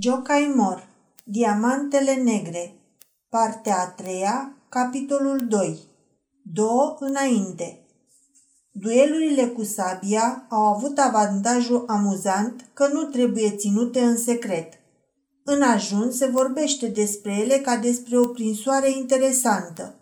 Jocaimor Diamantele negre Partea a treia, capitolul 2 Două înainte Duelurile cu sabia au avut avantajul amuzant că nu trebuie ținute în secret. În ajuns se vorbește despre ele ca despre o prinsoare interesantă.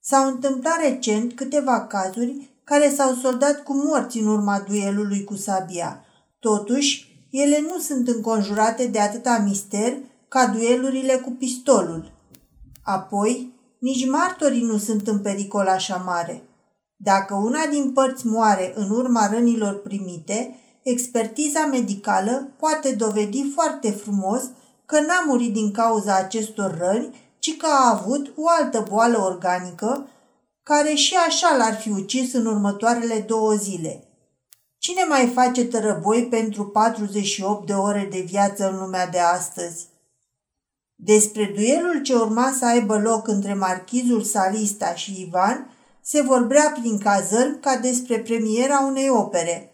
S-au întâmplat recent câteva cazuri care s-au soldat cu morți în urma duelului cu sabia. Totuși, ele nu sunt înconjurate de atâta mister ca duelurile cu pistolul. Apoi, nici martorii nu sunt în pericol așa mare. Dacă una din părți moare în urma rănilor primite, expertiza medicală poate dovedi foarte frumos că n-a murit din cauza acestor răni, ci că a avut o altă boală organică, care și așa l-ar fi ucis în următoarele două zile. Cine mai face tărăboi pentru 48 de ore de viață în lumea de astăzi? Despre duelul ce urma să aibă loc între marchizul Salista și Ivan se vorbea prin cazări ca despre premiera unei opere.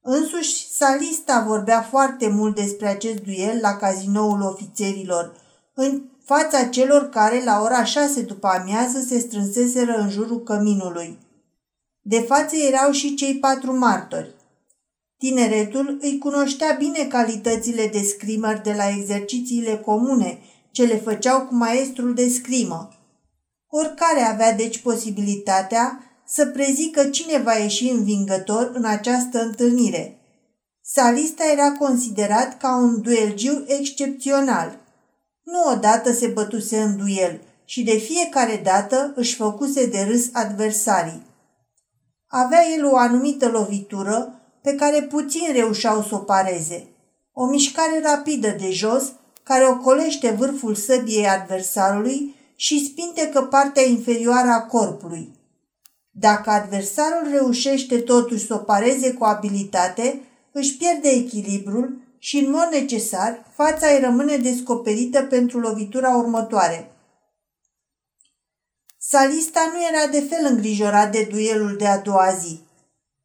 Însuși, Salista vorbea foarte mult despre acest duel la cazinoul ofițerilor, în fața celor care la ora șase după amiază se strânseseră în jurul căminului. De față erau și cei patru martori. Tineretul îi cunoștea bine calitățile de scrimări de la exercițiile comune ce le făceau cu maestrul de scrimă. Oricare avea deci posibilitatea să prezică cine va ieși învingător în această întâlnire. Salista era considerat ca un duelgiu excepțional. Nu odată se bătuse în duel și de fiecare dată își făcuse de râs adversarii. Avea el o anumită lovitură pe care puțin reușeau să o pareze. O mișcare rapidă de jos, care ocolește vârful săbiei adversarului și spintecă partea inferioară a corpului. Dacă adversarul reușește totuși să o pareze cu abilitate, își pierde echilibrul și, în mod necesar, fața îi rămâne descoperită pentru lovitura următoare. Salista nu era de fel îngrijorat de duelul de a doua zi.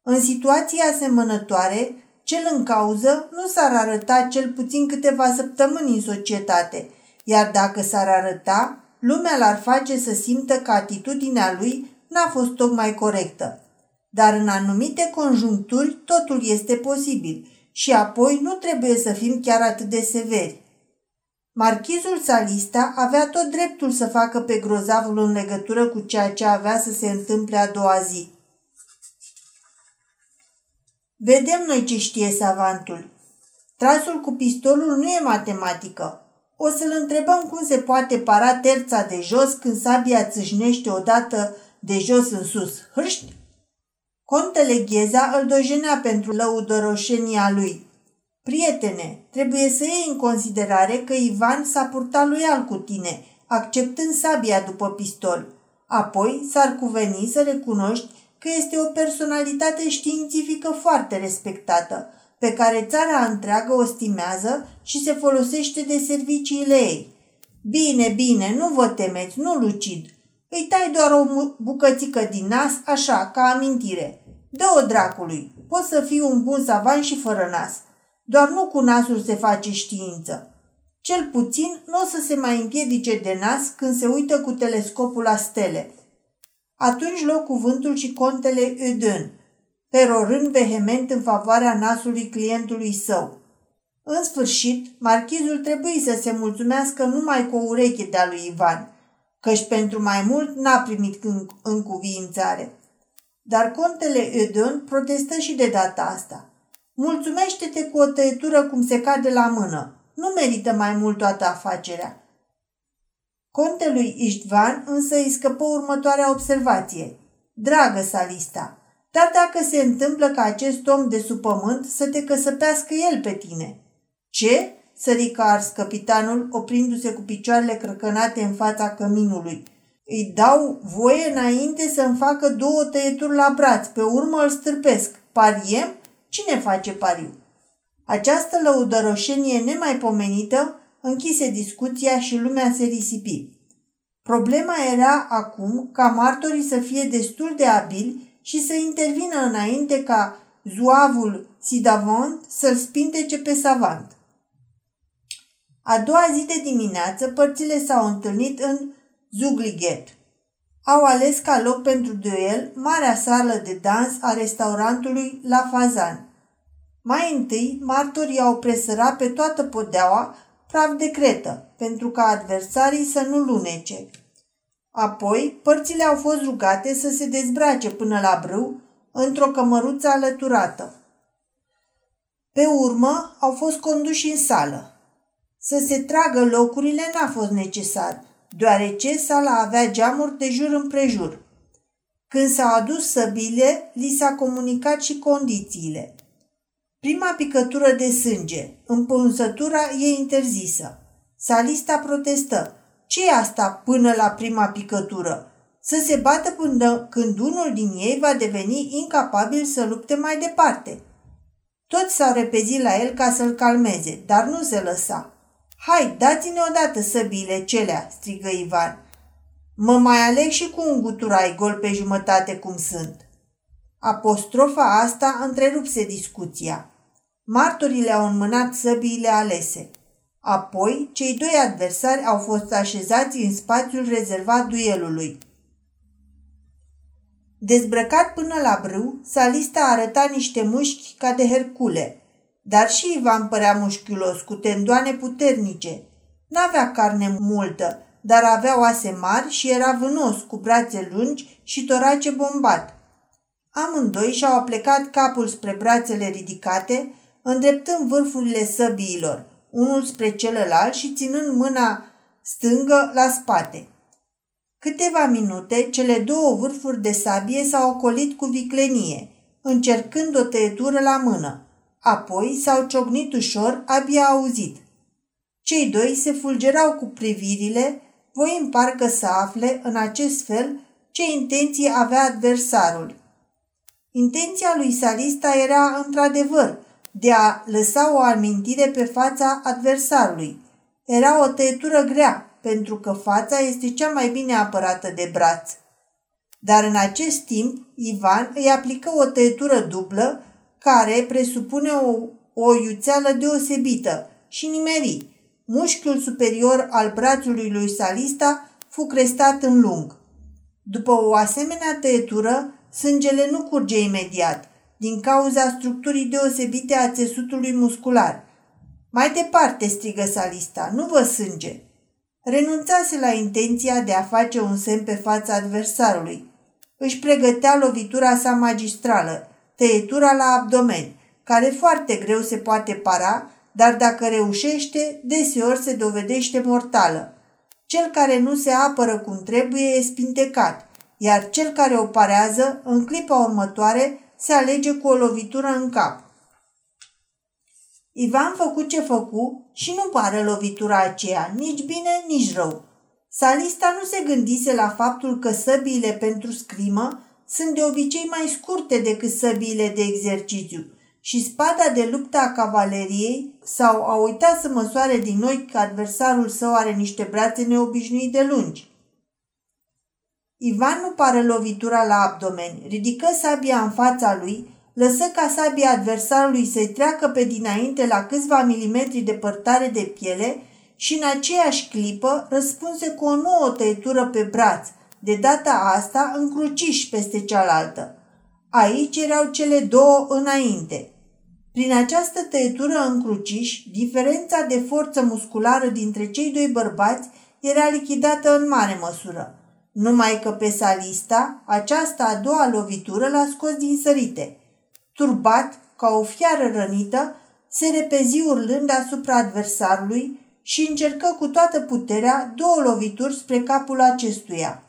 În situații asemănătoare, cel în cauză nu s-ar arăta cel puțin câteva săptămâni în societate, iar dacă s-ar arăta, lumea l-ar face să simtă că atitudinea lui n-a fost tocmai corectă. Dar în anumite conjuncturi totul este posibil și apoi nu trebuie să fim chiar atât de severi. Marchizul Salista avea tot dreptul să facă pe grozavul în legătură cu ceea ce avea să se întâmple a doua zi. Vedem noi ce știe savantul. Trasul cu pistolul nu e matematică. O să-l întrebăm cum se poate para terța de jos când sabia țâșnește odată de jos în sus. Hârști? Contele Gheza îl dojenea pentru lăudăroșenia lui. Prietene, trebuie să iei în considerare că Ivan s-a purtat loial cu tine, acceptând sabia după pistol. Apoi s-ar cuveni să recunoști că este o personalitate științifică foarte respectată, pe care țara întreagă o stimează și se folosește de serviciile ei. Bine, bine, nu vă temeți, nu lucid. Îi tai doar o bucățică din nas, așa, ca amintire. Dă-o dracului. Poți să fii un bun savan și fără nas. Doar nu cu nasul se face știință. Cel puțin nu o să se mai împiedice de nas când se uită cu telescopul la stele. Atunci luă cuvântul și contele Euden, perorând vehement în favoarea nasului clientului său. În sfârșit, marchizul trebuie să se mulțumească numai cu o ureche de-a lui Ivan, căci pentru mai mult n-a primit în, în cuviințare. Dar contele Euden protestă și de data asta. Mulțumește-te cu o tăietură cum se cade la mână. Nu merită mai mult toată afacerea. Contelui Iștvan însă îi scăpă următoarea observație. Dragă Salista, dar dacă se întâmplă ca acest om de sub pământ să te căsăpească el pe tine. Ce? sărică ars capitanul, oprindu-se cu picioarele crăcănate în fața căminului. Îi dau voie înainte să-mi facă două tăieturi la braț, pe urmă îl stârpesc. Pariem? Cine face pariu? Această lăudăroșenie nemaipomenită închise discuția și lumea se risipi. Problema era acum ca martorii să fie destul de abili și să intervină înainte ca zuavul Sidavant să-l spintece pe savant. A doua zi de dimineață, părțile s-au întâlnit în Zuglighet. Au ales ca loc pentru duel marea sală de dans a restaurantului La Fazan. Mai întâi, martorii au presărat pe toată podeaua praf de cretă, pentru ca adversarii să nu lunece. Apoi, părțile au fost rugate să se dezbrace până la brâu, într-o cămăruță alăturată. Pe urmă, au fost conduși în sală. Să se tragă locurile n-a fost necesar, deoarece sala avea geamuri de jur împrejur. Când s-au adus săbile, li s-a comunicat și condițiile. Prima picătură de sânge, împunsătura e interzisă. Salista protestă. ce e asta până la prima picătură? Să se bată până când unul din ei va deveni incapabil să lupte mai departe. Toți s-au repezit la el ca să-l calmeze, dar nu se lăsa. Hai, dați-ne odată săbile celea, strigă Ivan. Mă mai aleg și cu un guturai gol pe jumătate cum sunt. Apostrofa asta întrerupse discuția. Martorii au înmânat săbiile alese. Apoi, cei doi adversari au fost așezați în spațiul rezervat duelului. Dezbrăcat până la brâu, Salista arăta niște mușchi ca de Hercule, dar și Ivan părea mușchiulos, cu tendoane puternice. N-avea carne multă, dar avea oase mari și era vânos, cu brațe lungi și torace bombat. Amândoi și-au aplecat capul spre brațele ridicate, îndreptând vârfurile săbiilor, unul spre celălalt și ținând mâna stângă la spate. Câteva minute, cele două vârfuri de sabie s-au ocolit cu viclenie, încercând o tăietură la mână. Apoi s-au ciocnit ușor, abia auzit. Cei doi se fulgerau cu privirile, voind parcă să afle, în acest fel, ce intenție avea adversarul. Intenția lui Salista era, într-adevăr, de a lăsa o amintire pe fața adversarului. Era o tăietură grea, pentru că fața este cea mai bine apărată de braț. Dar în acest timp, Ivan îi aplică o tăietură dublă, care presupune o, o iuțeală deosebită și nimeri. Mușchiul superior al brațului lui Salista fu crestat în lung. După o asemenea tăietură, sângele nu curge imediat, din cauza structurii deosebite a țesutului muscular. Mai departe, strigă Salista, nu vă sânge. Renunțase la intenția de a face un semn pe fața adversarului. Își pregătea lovitura sa magistrală, tăietura la abdomen, care foarte greu se poate para, dar dacă reușește, deseori se dovedește mortală. Cel care nu se apără cum trebuie e spintecat, iar cel care o parează, în clipa următoare, se alege cu o lovitură în cap. Ivan făcu ce făcu și nu pare lovitura aceea, nici bine, nici rău. Salista nu se gândise la faptul că săbiile pentru scrimă sunt de obicei mai scurte decât săbiile de exercițiu și spada de luptă a cavaleriei sau a uitat să măsoare din noi că adversarul său are niște brațe neobișnuit de lungi. Ivan nu pare lovitura la abdomen, ridică sabia în fața lui, lăsă ca sabia adversarului să-i treacă pe dinainte la câțiva milimetri departare de piele și în aceeași clipă răspunse cu o nouă tăietură pe braț, de data asta în cruciș peste cealaltă. Aici erau cele două înainte. Prin această tăietură în cruciș, diferența de forță musculară dintre cei doi bărbați era lichidată în mare măsură. Numai că pe Salista, această a doua lovitură l-a scos din sărite. Turbat, ca o fiară rănită, se repezi urlând asupra adversarului și încercă cu toată puterea două lovituri spre capul acestuia.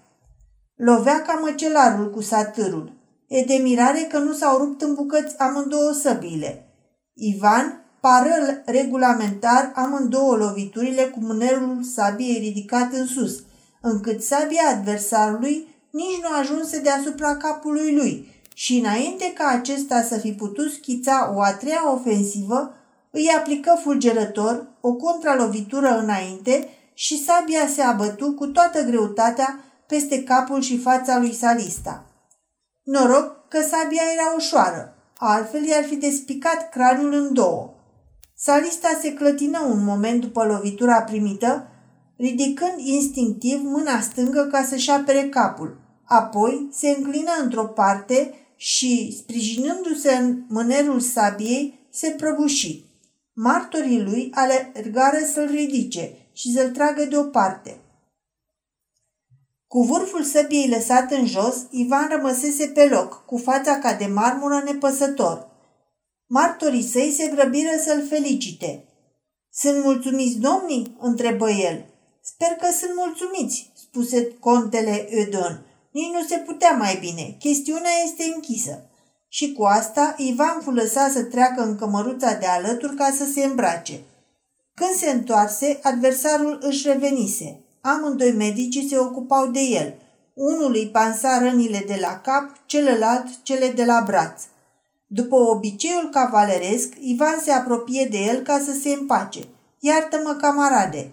Lovea ca măcelarul cu satârul. E de mirare că nu s-au rupt în bucăți amândouă săbile. Ivan pară regulamentar amândouă loviturile cu mânerul sabiei ridicat în sus – încât sabia adversarului nici nu ajunse deasupra capului lui și înainte ca acesta să fi putut schița o a treia ofensivă, îi aplică fulgerător o contralovitură înainte și sabia se abătu cu toată greutatea peste capul și fața lui Salista. Noroc că sabia era ușoară, altfel i-ar fi despicat craniul în două. Salista se clătină un moment după lovitura primită, ridicând instinctiv mâna stângă ca să-și apere capul. Apoi se înclină într-o parte și, sprijinându-se în mânerul sabiei, se prăbuși. Martorii lui alergară să-l ridice și să-l tragă deoparte. Cu vârful săbiei lăsat în jos, Ivan rămăsese pe loc, cu fața ca de marmură nepăsător. Martorii săi se grăbiră să-l felicite. Sunt mulțumiți domnii?" întrebă el. Sper că sunt mulțumiți," spuse contele Eudon. Nici nu se putea mai bine. Chestiunea este închisă. Și cu asta, Ivan fu lăsat să treacă în cămăruța de alături ca să se îmbrace. Când se întoarse, adversarul își revenise. Amândoi medicii se ocupau de el. Unul îi pansa rănile de la cap, celălalt cele de la braț. După obiceiul cavaleresc, Ivan se apropie de el ca să se împace. Iartă-mă, camarade!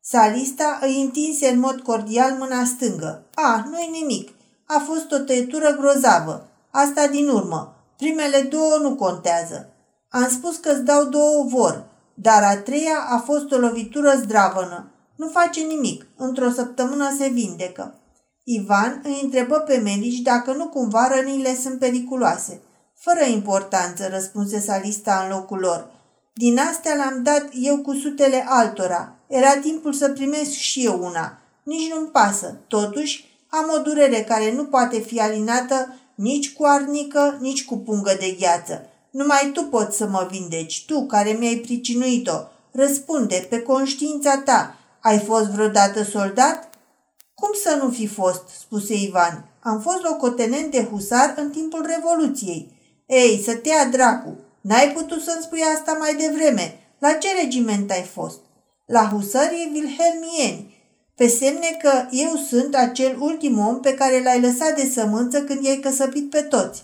Salista îi întinse în mod cordial mâna stângă. A, nu-i nimic. A fost o tăietură grozavă. Asta din urmă. Primele două nu contează. Am spus că îți dau două vor, dar a treia a fost o lovitură zdravănă. Nu face nimic. Într-o săptămână se vindecă. Ivan îi întrebă pe medici dacă nu cumva rănile sunt periculoase. Fără importanță, răspunse Salista în locul lor. Din astea l-am dat eu cu sutele altora. Era timpul să primesc și eu una. Nici nu-mi pasă. Totuși, am o durere care nu poate fi alinată nici cu arnică, nici cu pungă de gheață. Numai tu poți să mă vindeci, tu care mi-ai pricinuit-o. Răspunde, pe conștiința ta, ai fost vreodată soldat? Cum să nu fi fost, spuse Ivan. Am fost locotenent de husar în timpul Revoluției. Ei, să te ia dracu! N-ai putut să-mi spui asta mai devreme. La ce regiment ai fost? La husării Wilhelmieni. Pe semne că eu sunt acel ultim om pe care l-ai lăsat de sămânță când i-ai căsăpit pe toți.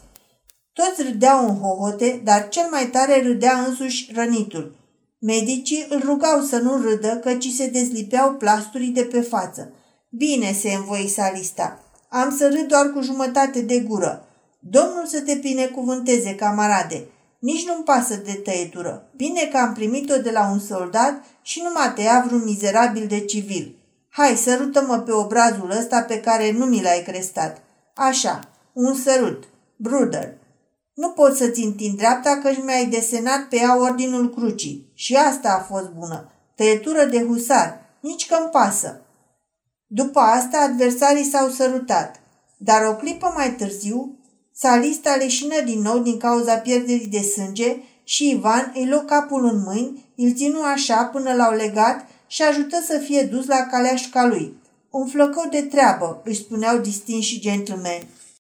Toți râdeau în hohote, dar cel mai tare râdea însuși rănitul. Medicii îl rugau să nu râdă, căci se dezlipeau plasturii de pe față. Bine, se învoi salista. Am să râd doar cu jumătate de gură. Domnul să te binecuvânteze, camarade. Nici nu-mi pasă de tăietură. Bine că am primit-o de la un soldat și nu m-a tăiat vreun mizerabil de civil. Hai, sărută-mă pe obrazul ăsta pe care nu mi l-ai crestat. Așa, un sărut. Bruder. Nu pot să-ți întind dreapta că mi-ai desenat pe ea ordinul crucii. Și asta a fost bună. Tăietură de husar. Nici că-mi pasă. După asta, adversarii s-au sărutat. Dar o clipă mai târziu, Salista leșină din nou din cauza pierderii de sânge și Ivan îi luă capul în mâini, îl ținu așa până l-au legat și ajută să fie dus la caleașca lui. Un flăcău de treabă, își spuneau distinși gentlemen.